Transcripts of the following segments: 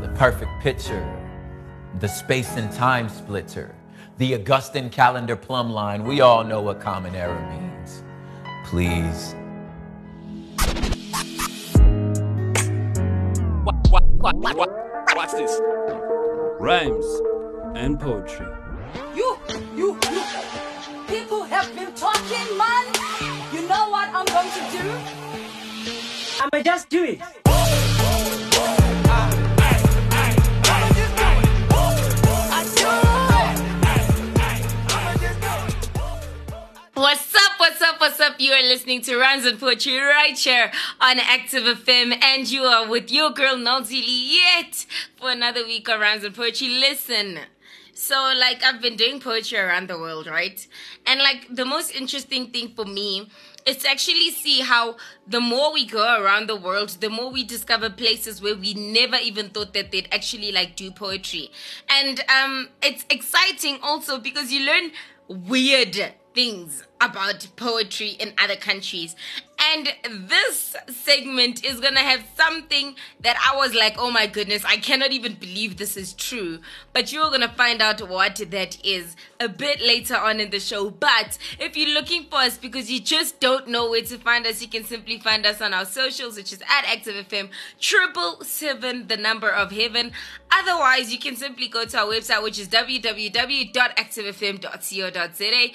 The perfect picture, the space and time splitter, the Augustan calendar plumb line. We all know what common error means. Please. Watch this. Rhymes and poetry. You, you, you. People have been talking, man. You know what I'm going to do? I'ma just do it. What's up? What's up? What's up? You are listening to Rhymes and Poetry right here on Active FM, and you are with your girl Nalzili yet for another week of Rhymes and Poetry. Listen. So, like, I've been doing poetry around the world, right? And, like, the most interesting thing for me is to actually see how the more we go around the world, the more we discover places where we never even thought that they'd actually, like, do poetry. And, um, it's exciting also because you learn weird things about poetry in other countries. And this segment is gonna have something that I was like, oh my goodness, I cannot even believe this is true. But you're gonna find out what that is a bit later on in the show. But if you're looking for us because you just don't know where to find us, you can simply find us on our socials, which is at ActiveFM triple seven, the number of heaven. Otherwise, you can simply go to our website, which is www.activefm.co.za.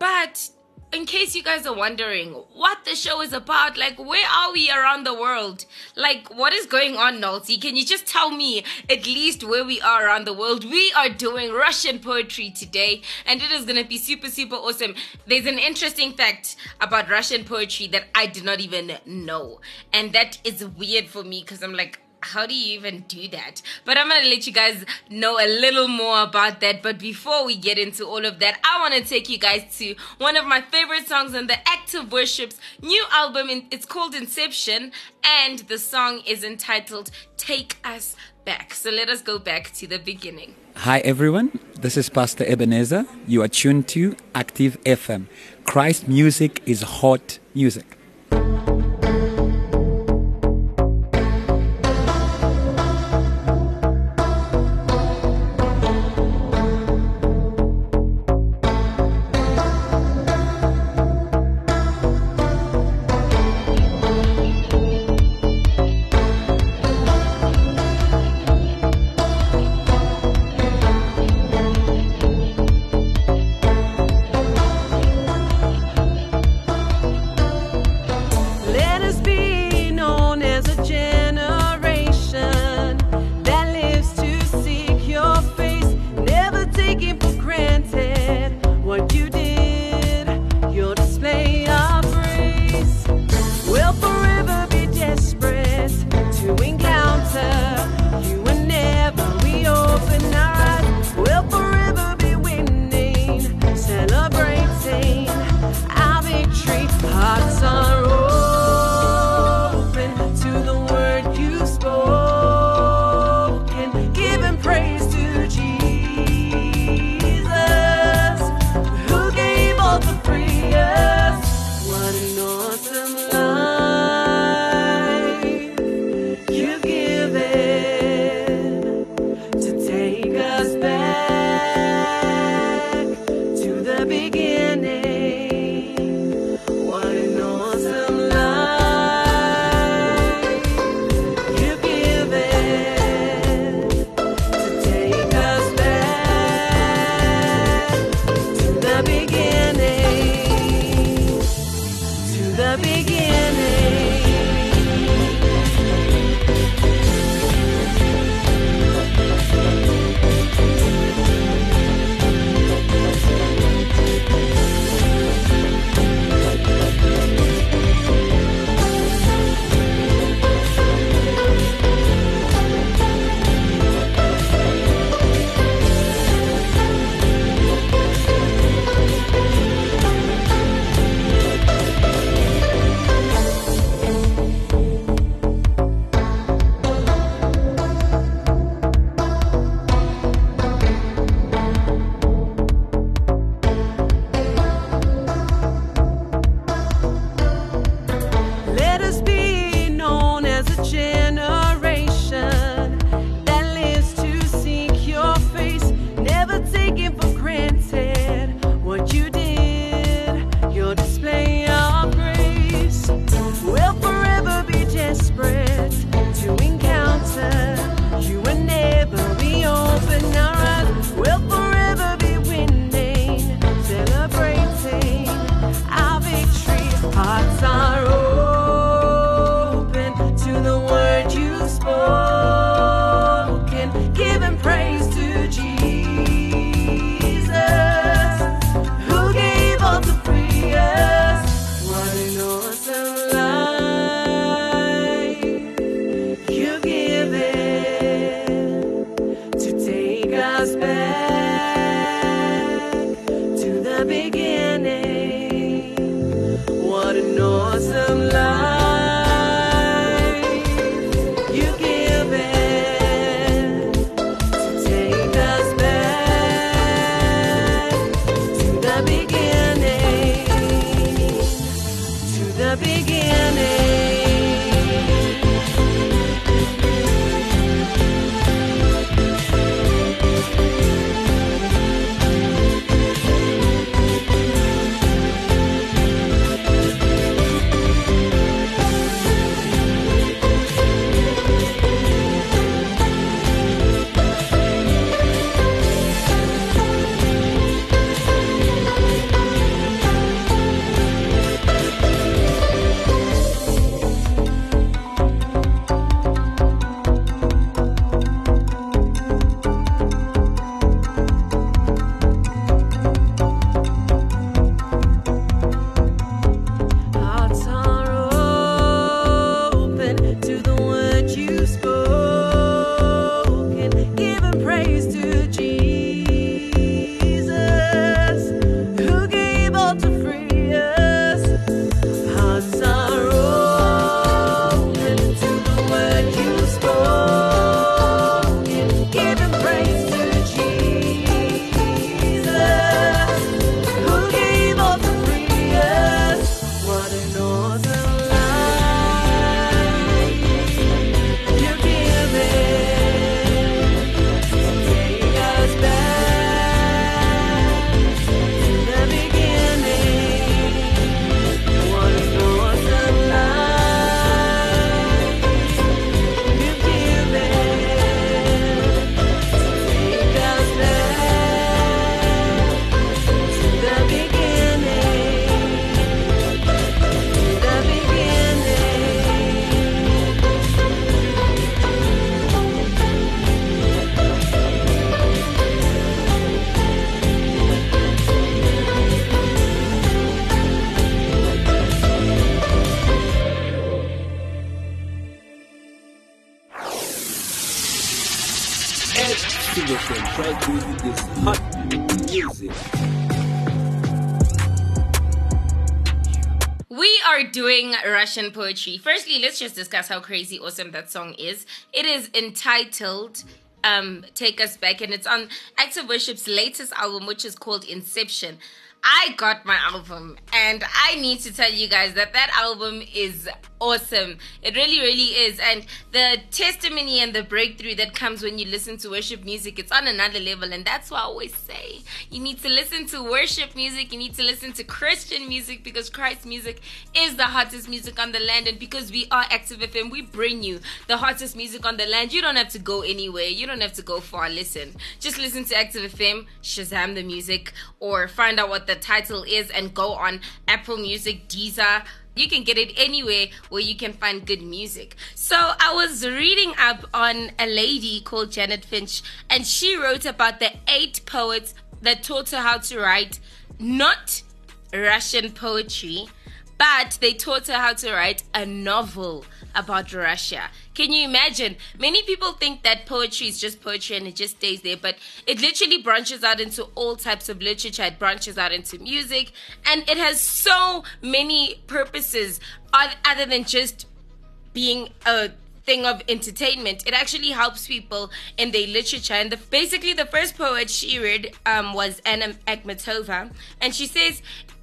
But in case you guys are wondering what the show is about, like where are we around the world? Like what is going on, Nalty? Can you just tell me at least where we are around the world? We are doing Russian poetry today, and it is gonna be super, super awesome. There's an interesting fact about Russian poetry that I did not even know, and that is weird for me because I'm like, how do you even do that? But I'm gonna let you guys know a little more about that. But before we get into all of that, I wanna take you guys to one of my favorite songs on the Active Worship's new album. It's called Inception, and the song is entitled Take Us Back. So let us go back to the beginning. Hi everyone, this is Pastor Ebenezer. You are tuned to Active FM. Christ music is hot music. Active FM. Christ music is hot music. We are doing Russian poetry. Firstly, let's just discuss how crazy awesome that song is. It is entitled um, Take Us Back, and it's on Active Worship's latest album, which is called Inception. I got my album, and I need to tell you guys that that album is awesome. It really, really is. And the testimony and the breakthrough that comes when you listen to worship music, it's on another level. And that's why I always say you need to listen to worship music, you need to listen to Christian music because Christ music is the hottest music on the land. And because we are Active FM, we bring you the hottest music on the land. You don't have to go anywhere, you don't have to go far. Listen, just listen to Active FM, Shazam the music, or find out what the title is and go on Apple Music, Deezer. You can get it anywhere where you can find good music. So I was reading up on a lady called Janet Fitch, and she wrote about the eight poets that taught her how to write not Russian poetry, but they taught her how to write a novel about Russia. Can you imagine? Many people think that poetry is just poetry and it just stays there, but it literally branches out into all types of literature. It branches out into music, and it has so many purposes other than just being a thing of entertainment. It actually helps people in their literature. And the, basically, the first poet she read um, was Anna Akhmatova, and she says,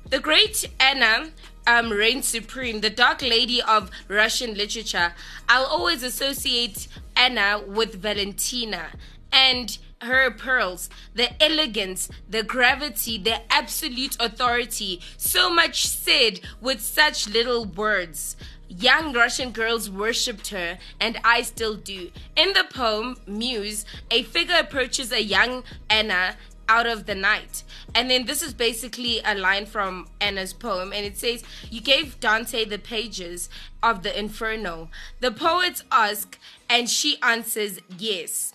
"The great Anna." Um, reigns supreme, the dark lady of Russian literature. I'll always associate Anna with Valentina and her pearls, the elegance, the gravity, the absolute authority. So much said with such little words. Young Russian girls worshipped her, and I still do. In the poem Muse, a figure approaches a young Anna out of the night. And then this is basically a line from Anna's poem, and it says, You gave Dante the pages of the Inferno. The poets ask, and she answers, Yes.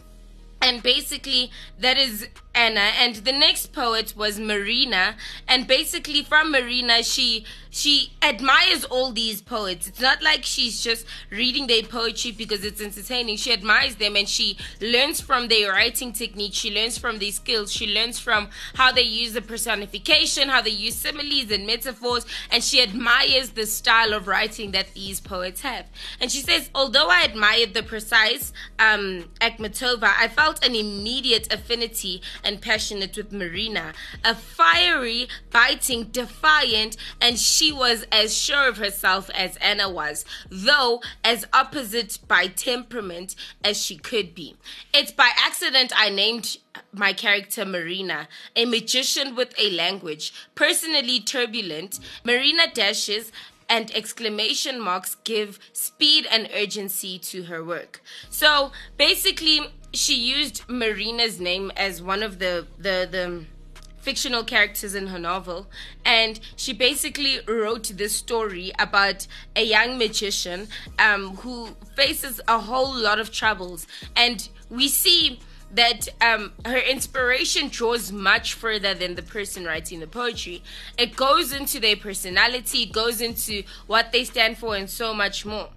And basically, that is Anna, and the next poet was Marina. And basically, from Marina, she she admires all these poets. It's not like she's just reading their poetry because it's entertaining. She admires them and she learns from their writing technique. She learns from their skills. She learns from how they use the personification, how they use similes and metaphors, and she admires the style of writing that these poets have. And she says, although I admired the precise um, Akhmatova, I felt an immediate affinity and passionate with Marina, a fiery, biting, defiant, and she was as sure of herself as Anna was, though as opposite by temperament as she could be. It's by accident I named my character Marina, a magician with a language, personally turbulent. Marina dashes and exclamation marks give speed and urgency to her work. So basically, she used Marina's name as one of the the the fictional characters in her novel and she basically wrote this story about a young magician um, who faces a whole lot of troubles and we see that um, her inspiration draws much further than the person writing the poetry. It goes into their personality, it goes into what they stand for, and so much more.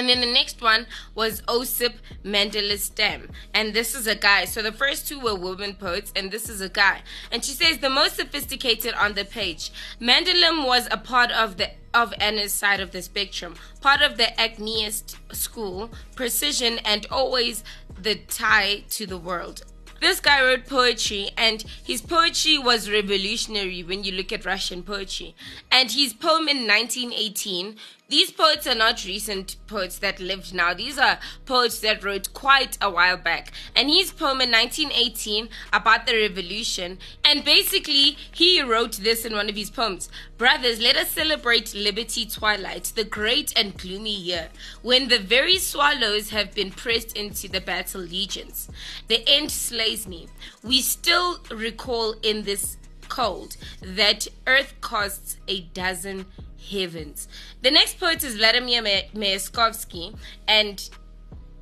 And then the next one was Osip Mandelstam. And this is a guy. So the first two were women poets, and this is a guy. And she says the most sophisticated on the page. Mandelum was a part of the of Anna's side of the spectrum, part of the Acmeist school, precision, and always the tie to the world. This guy wrote poetry, and his poetry was revolutionary when you look at Russian poetry. And his poem in 1918 these poets are not recent poets that lived now. These are poets that wrote quite a while back. And his poem in 1918 about the revolution, and basically he wrote this in one of his poems. Brothers, let us celebrate liberty twilight, the great and gloomy year, when the very swallows have been pressed into the battle legions. The end slays me. We still recall in this cold that earth costs a dozen heavens. The next poet is Vladimir Mayakovsky, and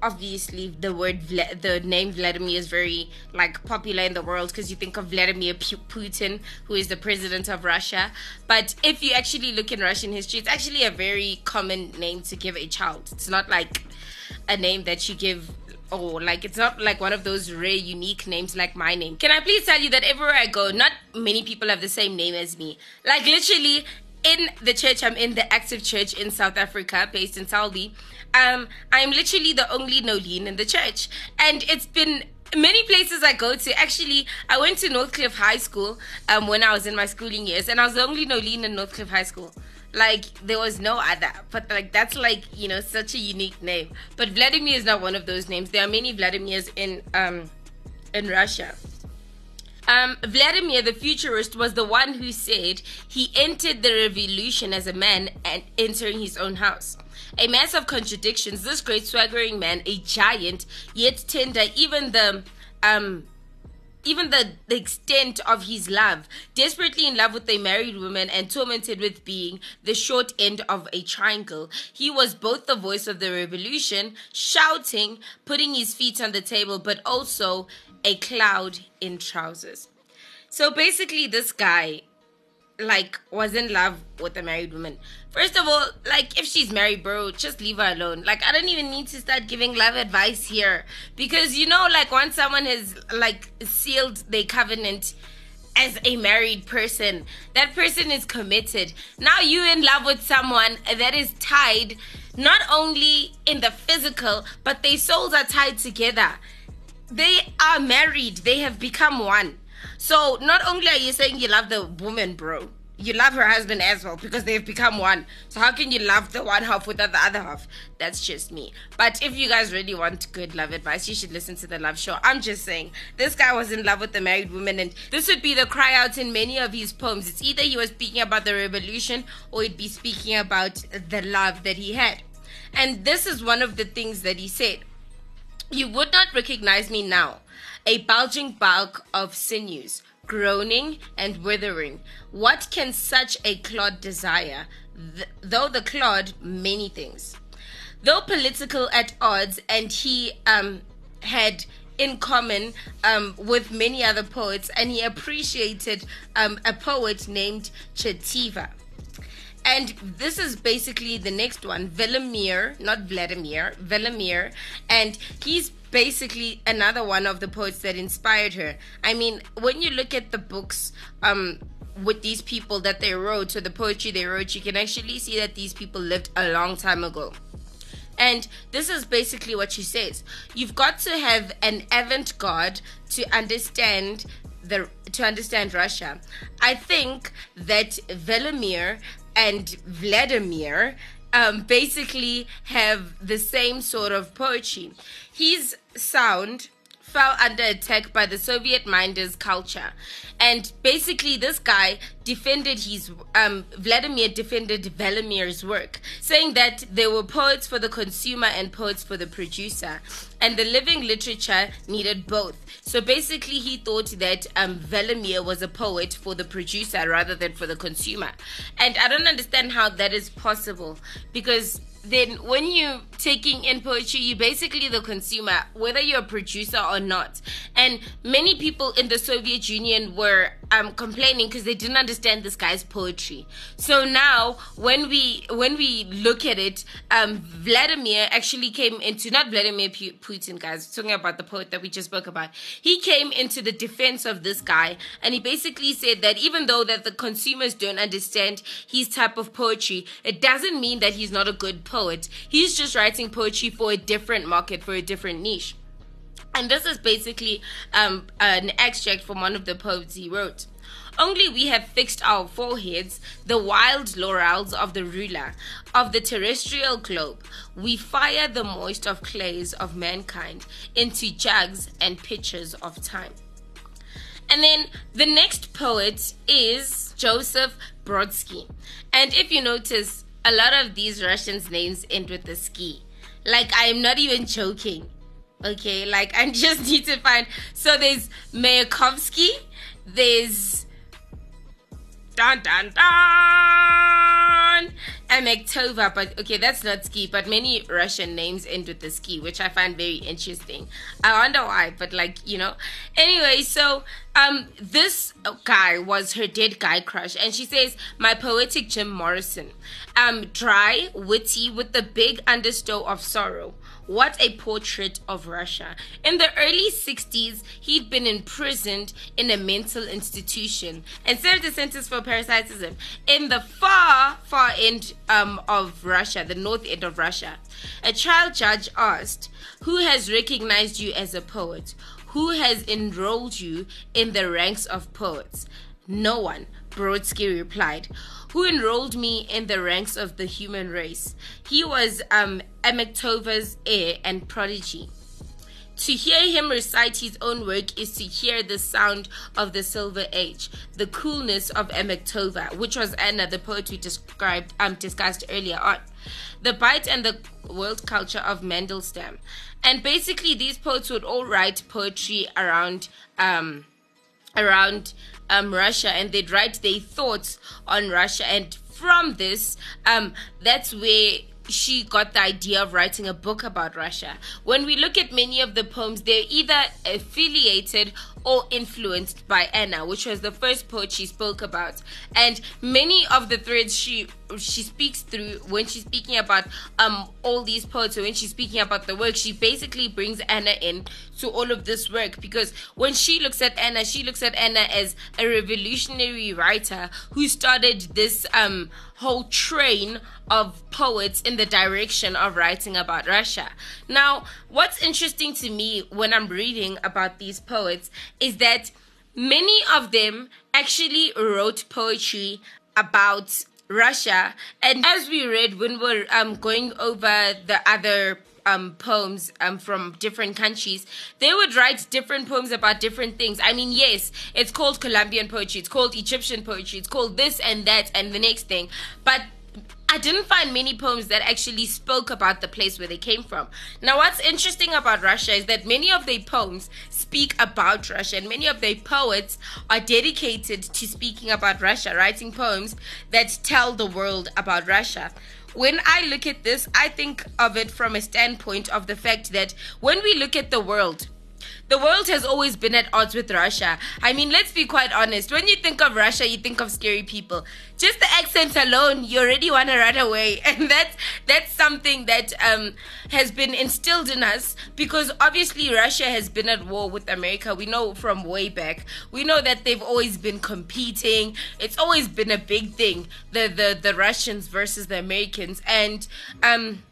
obviously the word the name Vladimir is very like popular in the world because you think of Vladimir Putin who is the president of Russia. But if you actually look in Russian history it's actually a very common name to give a child. It's not like a name that you give or like it's not like one of those rare unique names like my name. Can i please tell you that everywhere i go not many people have the same name as me. Like literally in the church I'm in, the active church in South Africa, based in Selby, um, I'm literally the only Nolene in the church. And it's been many places I go to. Actually, I went to Northcliffe High School um, when I was in my schooling years, and I was the only Nolene in Northcliffe High School. Like there was no other, but like that's like you know such a unique name. But Vladimir is not one of those names. There are many Vladimirs in um in Russia. Um, Vladimir the futurist was the one who said he entered the revolution as a man and entering his own house. A mass of contradictions, this great swaggering man, a giant, yet tender, even the um even the, the extent of his love, desperately in love with a married woman and tormented with being the short end of a triangle. He was both the voice of the revolution, shouting, putting his feet on the table, but also a cloud in trousers. So basically, this guy, like, was in love with a married woman. First of all, like, if she's married, bro, just leave her alone. Like, I don't even need to start giving love advice here. Because, you know, like, once someone has, like, sealed their covenant, as a married person. That person is committed. Now you in love with someone that is tied not only in the physical, but their souls are tied together. They are married. They have become one. So not only are you saying you love the woman, bro, you love her husband as well because they've become one. So how can you love the one half without the other half? That's just me. But if you guys really want good love advice, you should listen to the love show. I'm just saying, this guy was in love with the married woman, and this would be the cry out in many of his poems. It's either he was speaking about the revolution or he'd be speaking about the love that he had. And this is one of the things that he said. You would not recognize me now, a bulging bulk of sinews, groaning and withering. What can such a clod desire? Th- though the clod, many things. Though political at odds, and he um, had in common um, with many other poets, and he appreciated um, a poet named Tsvetaeva. And this is basically the next one, Velimir, not Vladimir, Velimir. And he's basically another one of the poets that inspired her. I mean, when you look at the books, um, with these people that they wrote, so the poetry they wrote, you can actually see that these people lived a long time ago. And this is basically what she says. You've got to have an avant-garde to understand the to understand Russia. I think that Velimir and Vladimir um, basically have the same sort of poetry. His sound fell under attack by the Soviet minders culture. And basically, this guy defended his, um, Vladimir defended Vladimir's work, saying that there were poets for the consumer and poets for the producer. And the living literature needed both. So basically, he thought that um, Vladimir was a poet for the producer rather than for the consumer. And I don't understand how that is possible because then when you're taking in poetry, you're basically the consumer, whether you're a producer or not. And many people in the Soviet Union were um, complaining because they didn't understand this guy's poetry. So now, when we when we look at it, um, Vladimir actually came into not Vladimir Putin, guys. Talking about the poet that we just spoke about, he came into the defense of this guy, and he basically said that even though that the consumers don't understand his type of poetry, it doesn't mean that he's not a good poet. He's just writing poetry for a different market, for a different niche. And this is basically um, an extract from one of the poems he wrote. Only we have fixed our foreheads, the wild laurels of the ruler of the terrestrial globe. We fire the moist of clays of mankind into jugs and pitchers of time. And then the next poet is Joseph Brodsky. And if you notice, a lot of these Russians' names end with a ski. Like, I am not even joking. Okay, like, I just need to find. So there's Mayakovsky, there's. Dun dun dun! Amektova, but okay, that's not ski, but many Russian names end with the ski, which I find very interesting. I wonder why, but like, you know. Anyway, so um this guy was her dead guy crush, and she says, My poetic Jim Morrison. Um, dry, witty, with the big understow of sorrow. What a portrait of Russia. In the early 60s, he'd been imprisoned in a mental institution and served a sentence for parasitism in the far, far end um, of Russia, the north end of Russia. A trial judge asked, Who has recognized you as a poet? Who has enrolled you in the ranks of poets? No one, Brodsky replied who enrolled me in the ranks of the human race. He was um, Amektova's heir and prodigy. To hear him recite his own work is to hear the sound of the Silver Age, the coolness of Amektova, which was Anna, the poet we described um, discussed earlier on, the bite and the world culture of Mandelstam, and basically these poets would all write poetry around um, around um, Russia and they'd write their thoughts on Russia. And from this, um, that's where she got the idea of writing a book about Russia. When we look at many of the poems, they're either affiliated or influenced by Anna, which was the first poet she spoke about. And many of the threads she she speaks through when she's speaking about um all these poets or when she's speaking about the work, she basically brings Anna in to all of this work because when she looks at Anna, she looks at Anna as a revolutionary writer who started this um whole train of poets in the direction of writing about Russia. Now, what's interesting to me when I'm reading about these poets is that many of them actually wrote poetry about Russia. And as we read when we're um, going over the other um, poems um, from different countries, they would write different poems about different things. I mean, yes, it's called Colombian poetry, it's called Egyptian poetry, it's called this and that and the next thing. But I didn't find many poems that actually spoke about the place where they came from. Now, what's interesting about Russia is that many of their poems speak about Russia, and many of their poets are dedicated to speaking about Russia, writing poems that tell the world about Russia. When I look at this, I think of it from a standpoint of the fact that when we look at the world, the world has always been at odds with Russia. I mean, let's be quite honest. When you think of Russia, you think of scary people. Just the accent alone, you already want to run away, and that's that's something that um, has been instilled in us because obviously Russia has been at war with America. We know from way back. We know that they've always been competing. It's always been a big thing. The the the Russians versus the Americans, and um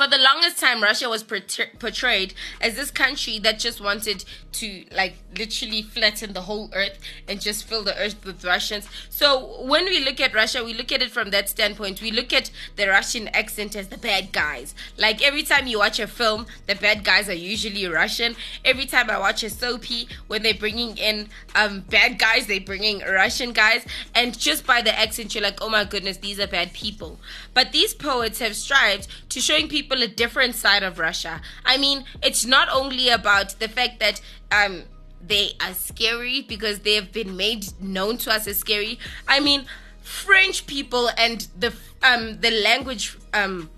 for the longest time russia was portrayed as this country that just wanted to like literally flatten the whole earth and just fill the earth with russians. So when we look at russia we look at it from that standpoint. We look at the russian accent as the bad guys. Like every time you watch a film the bad guys are usually russian. Every time i watch a soapy when they're bringing in um bad guys they're bringing russian guys. And just by the accent you're like oh my goodness these are bad people. But these poets have strived to showing people a different side of Russia. I mean, it's not only about the fact that um they are scary because they have been made known to us as scary. I mean, French people and the um the language um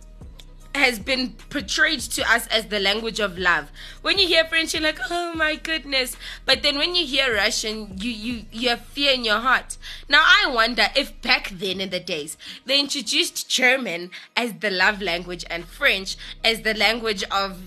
has been portrayed to us as the language of love. When you hear French, you're like, oh my goodness. But then when you hear Russian, you you you have fear in your heart. Now I wonder if back then in the days they introduced German as the love language and French as the language of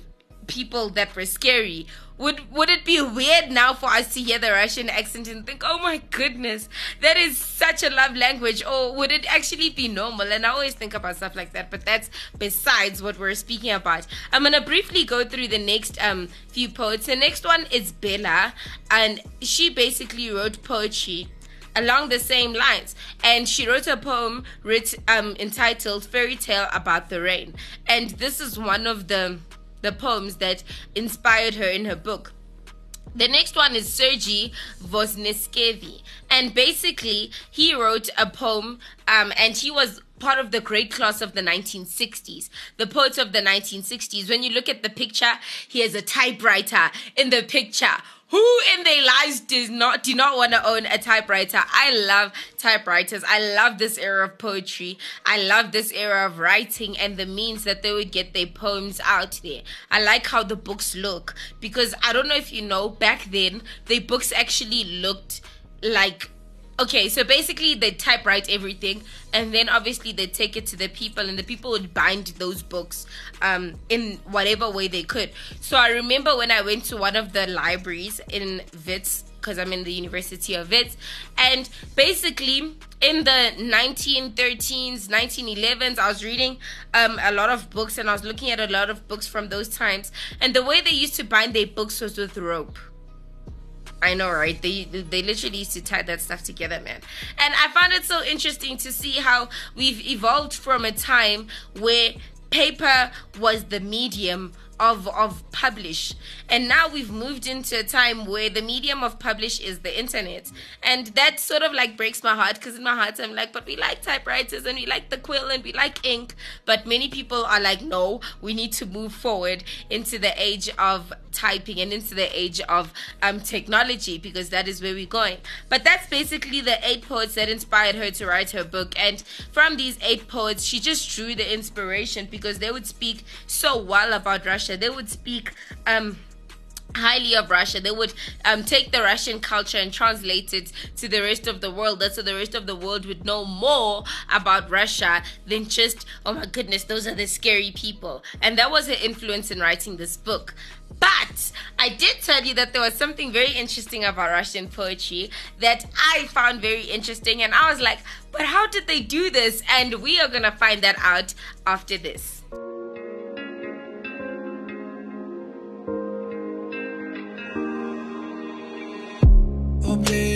people that were scary. Would would it be weird now for us to hear the Russian accent and think, oh my goodness, that is such a love language? Or would it actually be normal? And I always think about stuff like that, but that's besides what we're speaking about. I'm gonna briefly go through the next um few poets. The next one is Bella, and she basically wrote poetry along the same lines and she wrote a poem writ, um, entitled fairy tale about the rain and this is one of the the poems that inspired her in her book the next one is Sergei Voznesensky. And basically, he wrote a poem, um, and he was part of the great class of the 1960s, the poets of the 1960s. When you look at the picture, he has a typewriter in the picture. Who in their lives does not do not want to own a typewriter? I love typewriters. I love this era of poetry. I love this era of writing and the means that they would get their poems out there. I like how the books look because I don't know if you know back then the books actually looked like okay so basically they typewrite everything and then obviously they take it to the people and the people would bind those books um, in whatever way they could. So i remember when i went to one of the libraries in wits because i'm in the university of wits and basically in the 1913s 1911s i was reading um, a lot of books and i was looking at a lot of books from those times and the way they used to bind their books was with rope I know, right? They they literally used to tie that stuff together, man. And I found it so interesting to see how we've evolved from a time where paper was the medium of of publish. And now we've moved into a time where the medium of publish is the internet. And that sort of like breaks my heart because in my heart i'm like but we like typewriters and we like the quill and we like ink. But many people are like no we need to move forward into the age of typing and into the age of um technology because that is where we're going. But that's basically the eight poets that inspired her to write her book. And from these eight poets she just drew the inspiration because they would speak so well about russia they would speak um highly of Russia. They would um, take the Russian culture and translate it to the rest of the world. That's so the rest of the world would know more about Russia than just, oh my goodness, those are the scary people. And that was her influence in writing this book. But I did tell you that there was something very interesting about Russian poetry that I found very interesting. And I was like, but how did they do this? And we are going to find that out after this. Oblivion.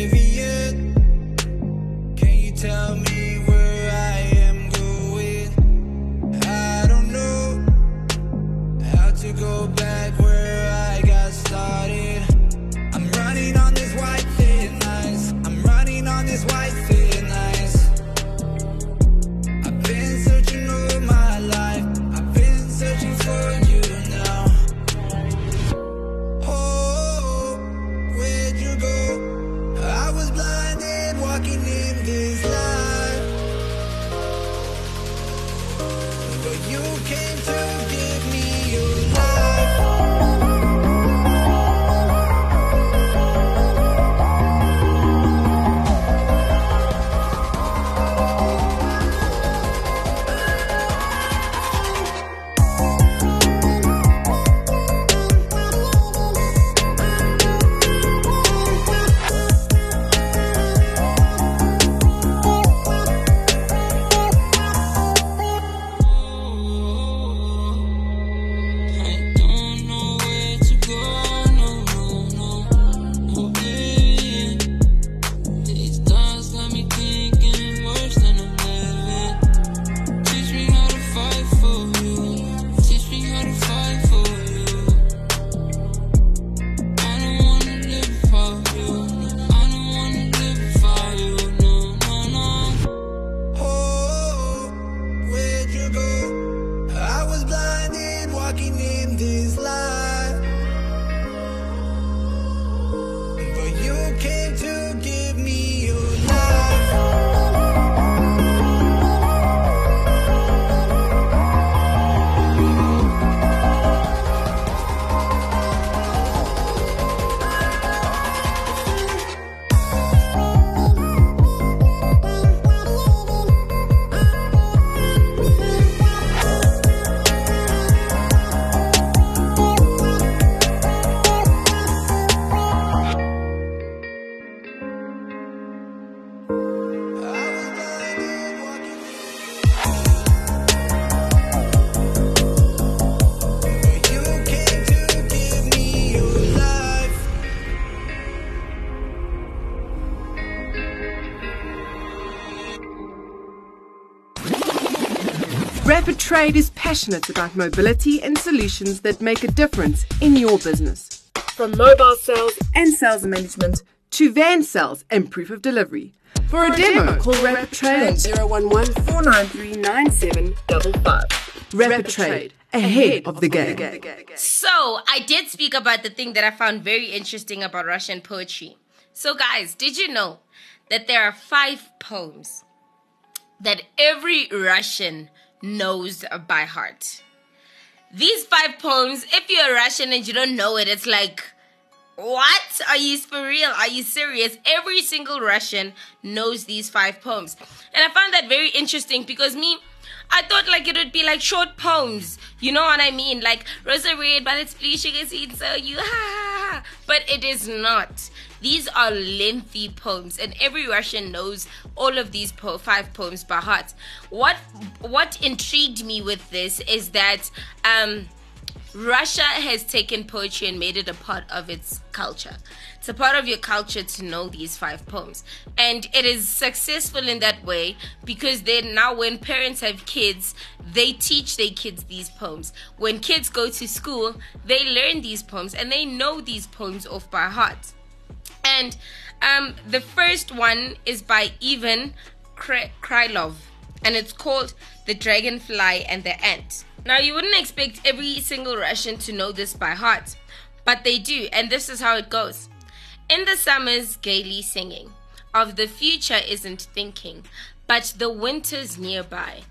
Trade is passionate about mobility and solutions that make a difference in your business. From mobile sales and sales management to van sales and proof of delivery. For a demo, call Rapid Trade on 011 493 9755. Rapid Trade, ahead of the game. So, I did speak about the thing that I found very interesting about Russian poetry. So, guys, did you know that there are five poems that every Russian knows by heart? These five poems, if you're Russian and you don't know it, it's like, what? Are you for real? Are you serious? Every single Russian knows these five poems. And I found that very interesting because me, I thought like it would be like short poems. You know what I mean? Like Rosa Red, but it's blue sugar seed, so you ha ha ha. But it is not. These are lengthy poems, and every Russian knows all of these po- five poems by heart. What what intrigued me with this is that um Russia has taken poetry and made it a part of its culture. It's a part of your culture to know these five poems. And it is successful in that way because then now when parents have kids, they teach their kids these poems. When kids go to school, they learn these poems and they know these poems off by heart. And um, the first one is by Ivan Krylov, and it's called The Dragonfly and the Ant. Now, you wouldn't expect every single Russian to know this by heart, but they do, and this is how it goes. In the summers, gaily singing, of the future isn't thinking, but the winter's nearby.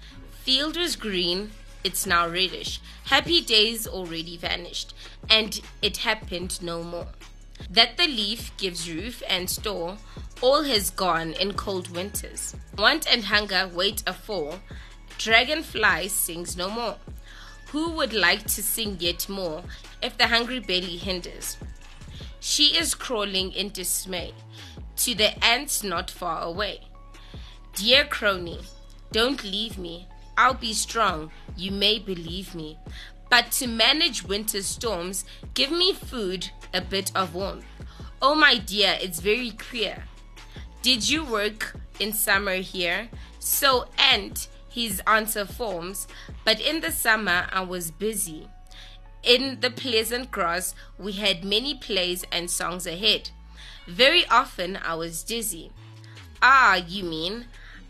Field was green, it's now reddish. Happy days already vanished, and it happened no more. That the leaf gives roof and store, all has gone in cold winters. Want and hunger wait a afore, dragonfly sings no more. Who would like to sing yet more if the hungry belly hinders? She is crawling in dismay to the ants not far away. Dear crony, don't leave me. I'll be strong, you may believe me. But to manage winter storms, give me food, a bit of warmth. Oh, my dear, it's very queer. Did you work in summer here? So, and his answer forms, but in the summer I was busy. In the pleasant grass, we had many plays and songs ahead. Very often I was dizzy. Ah, you mean?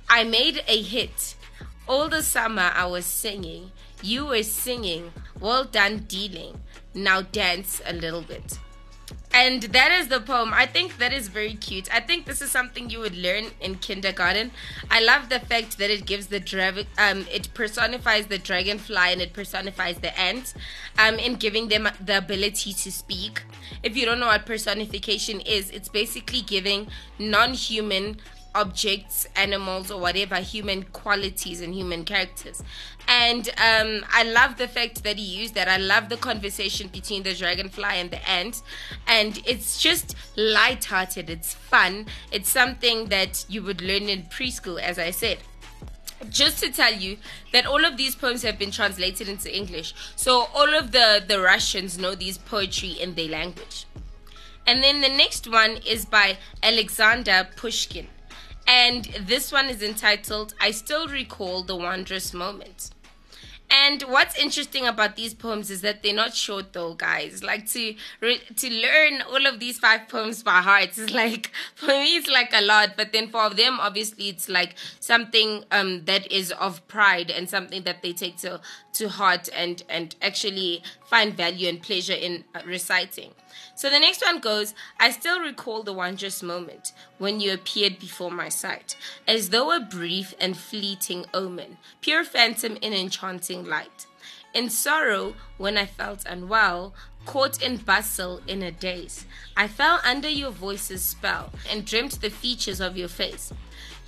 I made a hit. All the summer I was singing. You were singing. Well done, dealing. Now dance a little bit. And that is the poem. I think that is very cute. I think this is something you would learn in kindergarten. I love the fact that it gives the dra- um it personifies the dragonfly and it personifies the ant um in giving them the ability to speak. If you don't know what personification is, it's basically giving non-human objects, animals, or whatever human qualities and human characters. And um, I love the fact that he used that. I love the conversation between the dragonfly and the ant. And it's just light-hearted. It's fun. It's something that you would learn in preschool, as I said just to tell you that all of these poems have been translated into English. So all of the, the Russians know these poetry in their language. And then the next one is by Alexander Pushkin. And this one is entitled I Still Recall the Wondrous Moment. And what's interesting about these poems is that they're not short, though, guys. Like to re- to learn all of these five poems by heart is like for me, it's like a lot. But then for them, obviously, it's like something um that is of pride and something that they take to to heart and and actually find value and pleasure in uh, reciting. So the next one goes I still recall the wondrous moment when you appeared before my sight, as though a brief and fleeting omen, pure phantom in enchanting light. In sorrow, when I felt unwell, caught in bustle in a daze, I fell under your voice's spell and dreamt the features of your face.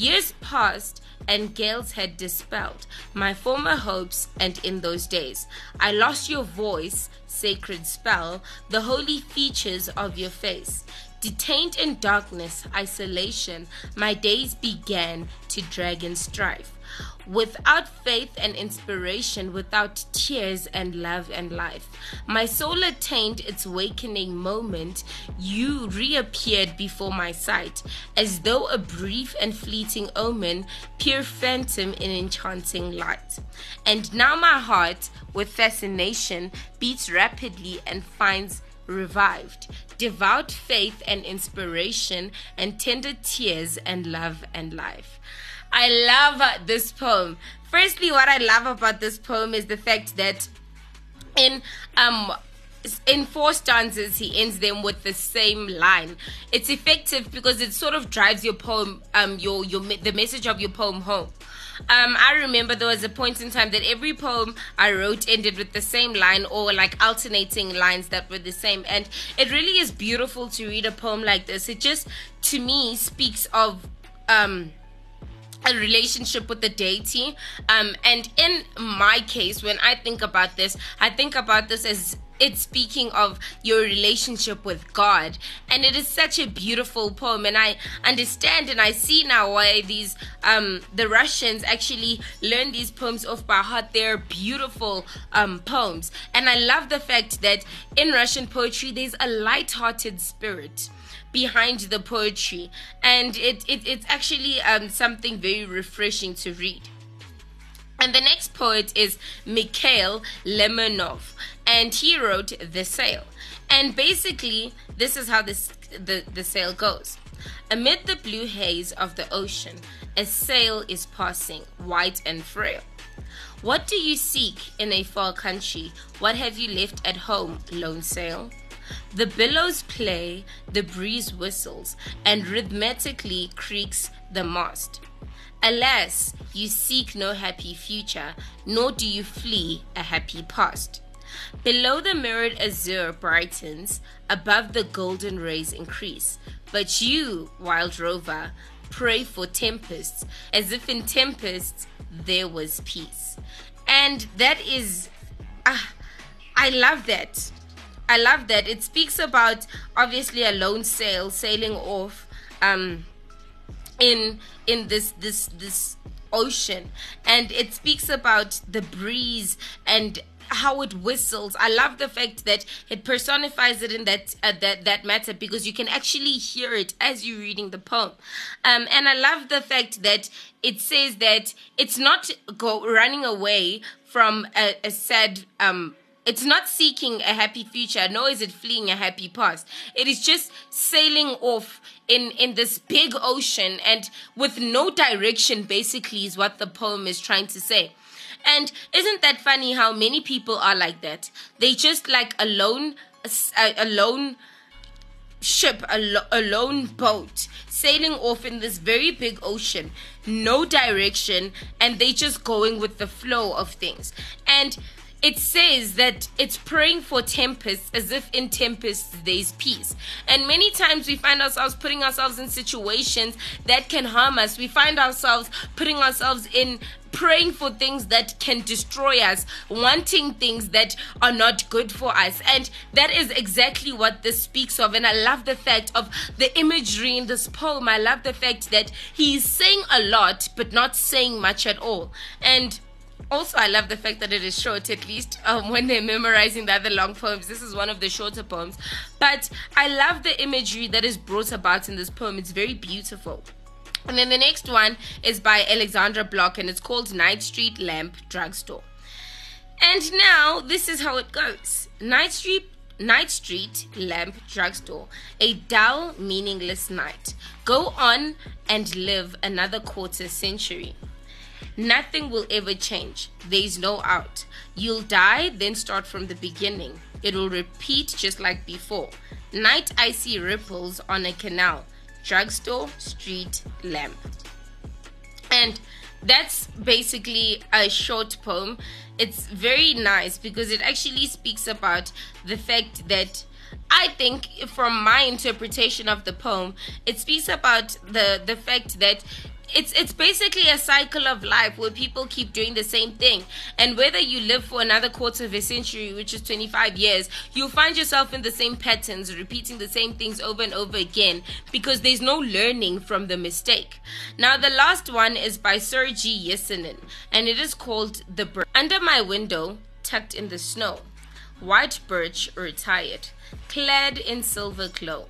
Years passed, and gales had dispelled my former hopes, and in those days I lost your voice, sacred spell, the holy features of your face. Detained in darkness, isolation, my days began to drag and strife. Without faith and inspiration, without tears and love and life, my soul attained its wakening moment. You reappeared before my sight, as though a brief and fleeting omen, pure phantom in enchanting light. And now my heart, with fascination, beats rapidly and finds revived. Devout faith and inspiration, and tender tears and love and life. I love this poem. Firstly, what I love about this poem is the fact that in um in four stanzas he ends them with the same line it's effective because it sort of drives your poem um your your the message of your poem home um, I remember there was a point in time that every poem I wrote ended with the same line or like alternating lines that were the same. And it really is beautiful to read a poem like this. It just, to me, speaks of. Um, a relationship with the deity. Um, and in my case, when I think about this, I think about this as it's speaking of your relationship with God. And it is such a beautiful poem. And I understand and I see now why these um the Russians actually learn these poems off by heart. They're beautiful um poems. And I love the fact that in Russian poetry there's a light-hearted spirit behind the poetry and it, it it's actually um something very refreshing to read and the next poet is Mikhail Lermontov, and he wrote The Sail. And basically, this is how this the, the sail goes. Amid the blue haze of the ocean, a sail is passing, white and frail. What do you seek in a far country? What have you left at home, lone sail? The billows play, the breeze whistles, and rhythmically creaks the mast. Alas, you seek no happy future, nor do you flee a happy past. Below the mirrored azure brightens, above the golden rays increase. But you, wild rover, pray for tempests, as if in tempests there was peace. And that is, ah, I love that. I love that. It speaks about obviously a lone sail sailing off. Um, in in this this this ocean and it speaks about the breeze and how it whistles. I love the fact that it personifies it in that uh, that that matter because you can actually hear it as you're reading the poem. Um, and I love the fact that it says that it's not go running away from a, a sad um it's not seeking a happy future, nor is it fleeing a happy past. It is just sailing off in, in this big ocean and with no direction, basically, is what the poem is trying to say. And isn't that funny how many people are like that? They just like a lone, a, a lone ship, a, lo- a lone boat sailing off in this very big ocean, no direction, and they just going with the flow of things. And it says that it's praying for tempests as if in tempests there's peace. And many times we find ourselves putting ourselves in situations that can harm us. We find ourselves putting ourselves in praying for things that can destroy us, wanting things that are not good for us. And that is exactly what this speaks of. And I love the fact of the imagery in this poem. I love the fact that he's saying a lot, but not saying much at all. And also, I love the fact that it is short, at least um, when they're memorizing the other long poems. This is one of the shorter poems. But I love the imagery that is brought about in this poem. It's very beautiful. And then the next one is by Alexandra Blok and it's called Night Street Lamp Drugstore. And now this is how it goes. Night Street Night Street Lamp Drugstore. A dull, meaningless night. Go on and live another quarter century. Nothing will ever change. There is no out. You'll die, then start from the beginning. It will repeat just like before. Night icy ripples on a canal. Drugstore, street, lamp. And that's basically a short poem. It's very nice because it actually speaks about the fact that I think from my interpretation of the poem, it speaks about the the fact that it's it's basically a cycle of life where people keep doing the same thing. And whether you live for another quarter of a century which is 25 years you'll find yourself in the same patterns repeating the same things over and over again because there's no learning from the mistake. Now the last one is by Sergei Yesenin and it is called the bird under my window tucked in the snow white birch retired clad in silver glow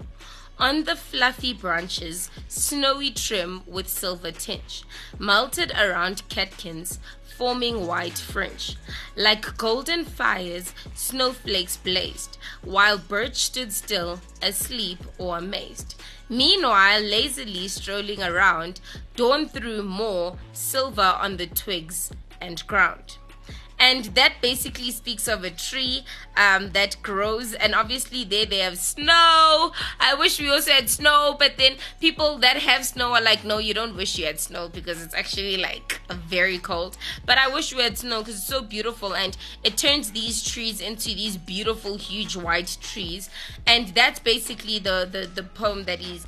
on the fluffy branches, snowy trim with silver tinge, melted around catkins, forming white fringe. Like golden fires, snowflakes blazed, while birch stood still, asleep or amazed. Meanwhile, lazily strolling around, dawn threw more silver on the twigs and ground and that basically speaks of a tree um, that grows. And obviously there they have snow. I wish we also had snow but then people that have snow are like no you don't wish you had snow because it's actually like very cold. But i wish we had snow because it's so beautiful. And it turns these trees into these beautiful huge white trees. And that's basically the the, the poem that he's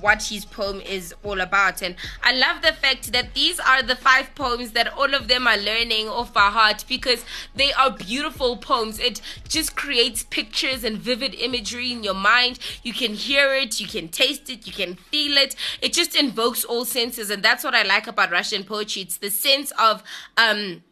what his poem is all about. And I love the fact that these are the five poems that all of them are learning off our heart because they are beautiful poems. It just creates pictures and vivid imagery in your mind. You can hear it, you can taste it, you can feel it. It just invokes all senses. And that's what I like about Russian poetry. It's the sense of, um,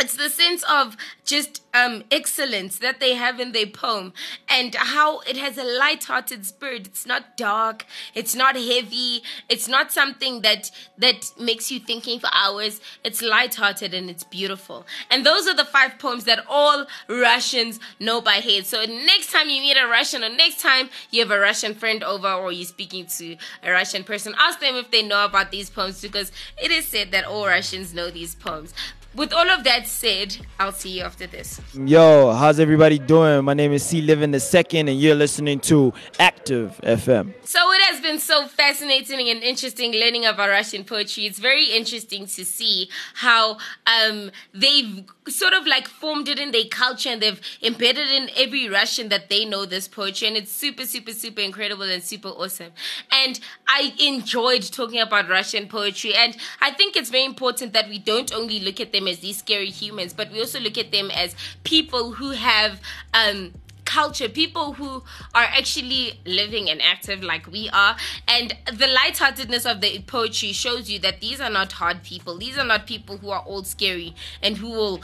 it's the sense of just um, excellence that they have in their poem and how it has a light-hearted spirit. It's not dark it's not heavy it's not something that that makes you thinking for hours. It's light-hearted and it's beautiful. And those are the five poems that all russians know by head so next time you meet a russian or next time you have a russian friend over or you're speaking to a russian person ask them if they know about these poems because it is said that all russians know these poems with all of that said, I'll see you after this. Yo, how's everybody doing? My name is C Living the Second, and you're listening to Active FM. So it has been so fascinating and interesting learning about Russian poetry. It's very interesting to see how um, they've sort of like formed it in their culture and they've embedded in every Russian that they know this poetry. And it's super, super, super incredible and super awesome. And I enjoyed talking about Russian poetry. And I think it's very important that we don't only look at them as these scary humans, but we also look at them as people who have um, culture, people who are actually living and active like we are. And the lightheartedness of the poetry shows you that these are not hard people. These are not people who are all scary and who will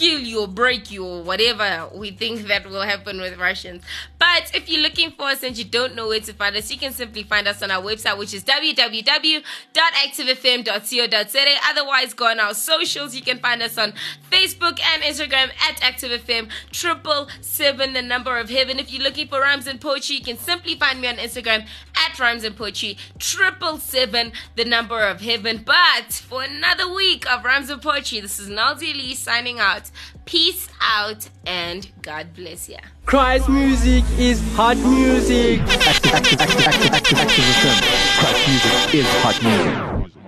kill you or break you or whatever we think that will happen with Russians. But if you're looking for us and you don't know where to find us, you can simply find us on our website, which is www.activefm.co.za. Otherwise, go on our socials. You can find us on Facebook and Instagram at ActiveFM triple seven, the number of heaven. If you're looking for rhymes and poetry, you can simply find me on Instagram at rhymes and poetry triple seven, the number of heaven. But for another week of rhymes and poetry, this is Naldi Lee signing out. Peace out and God bless ya. Christ music is hot music. Christ music is hot music.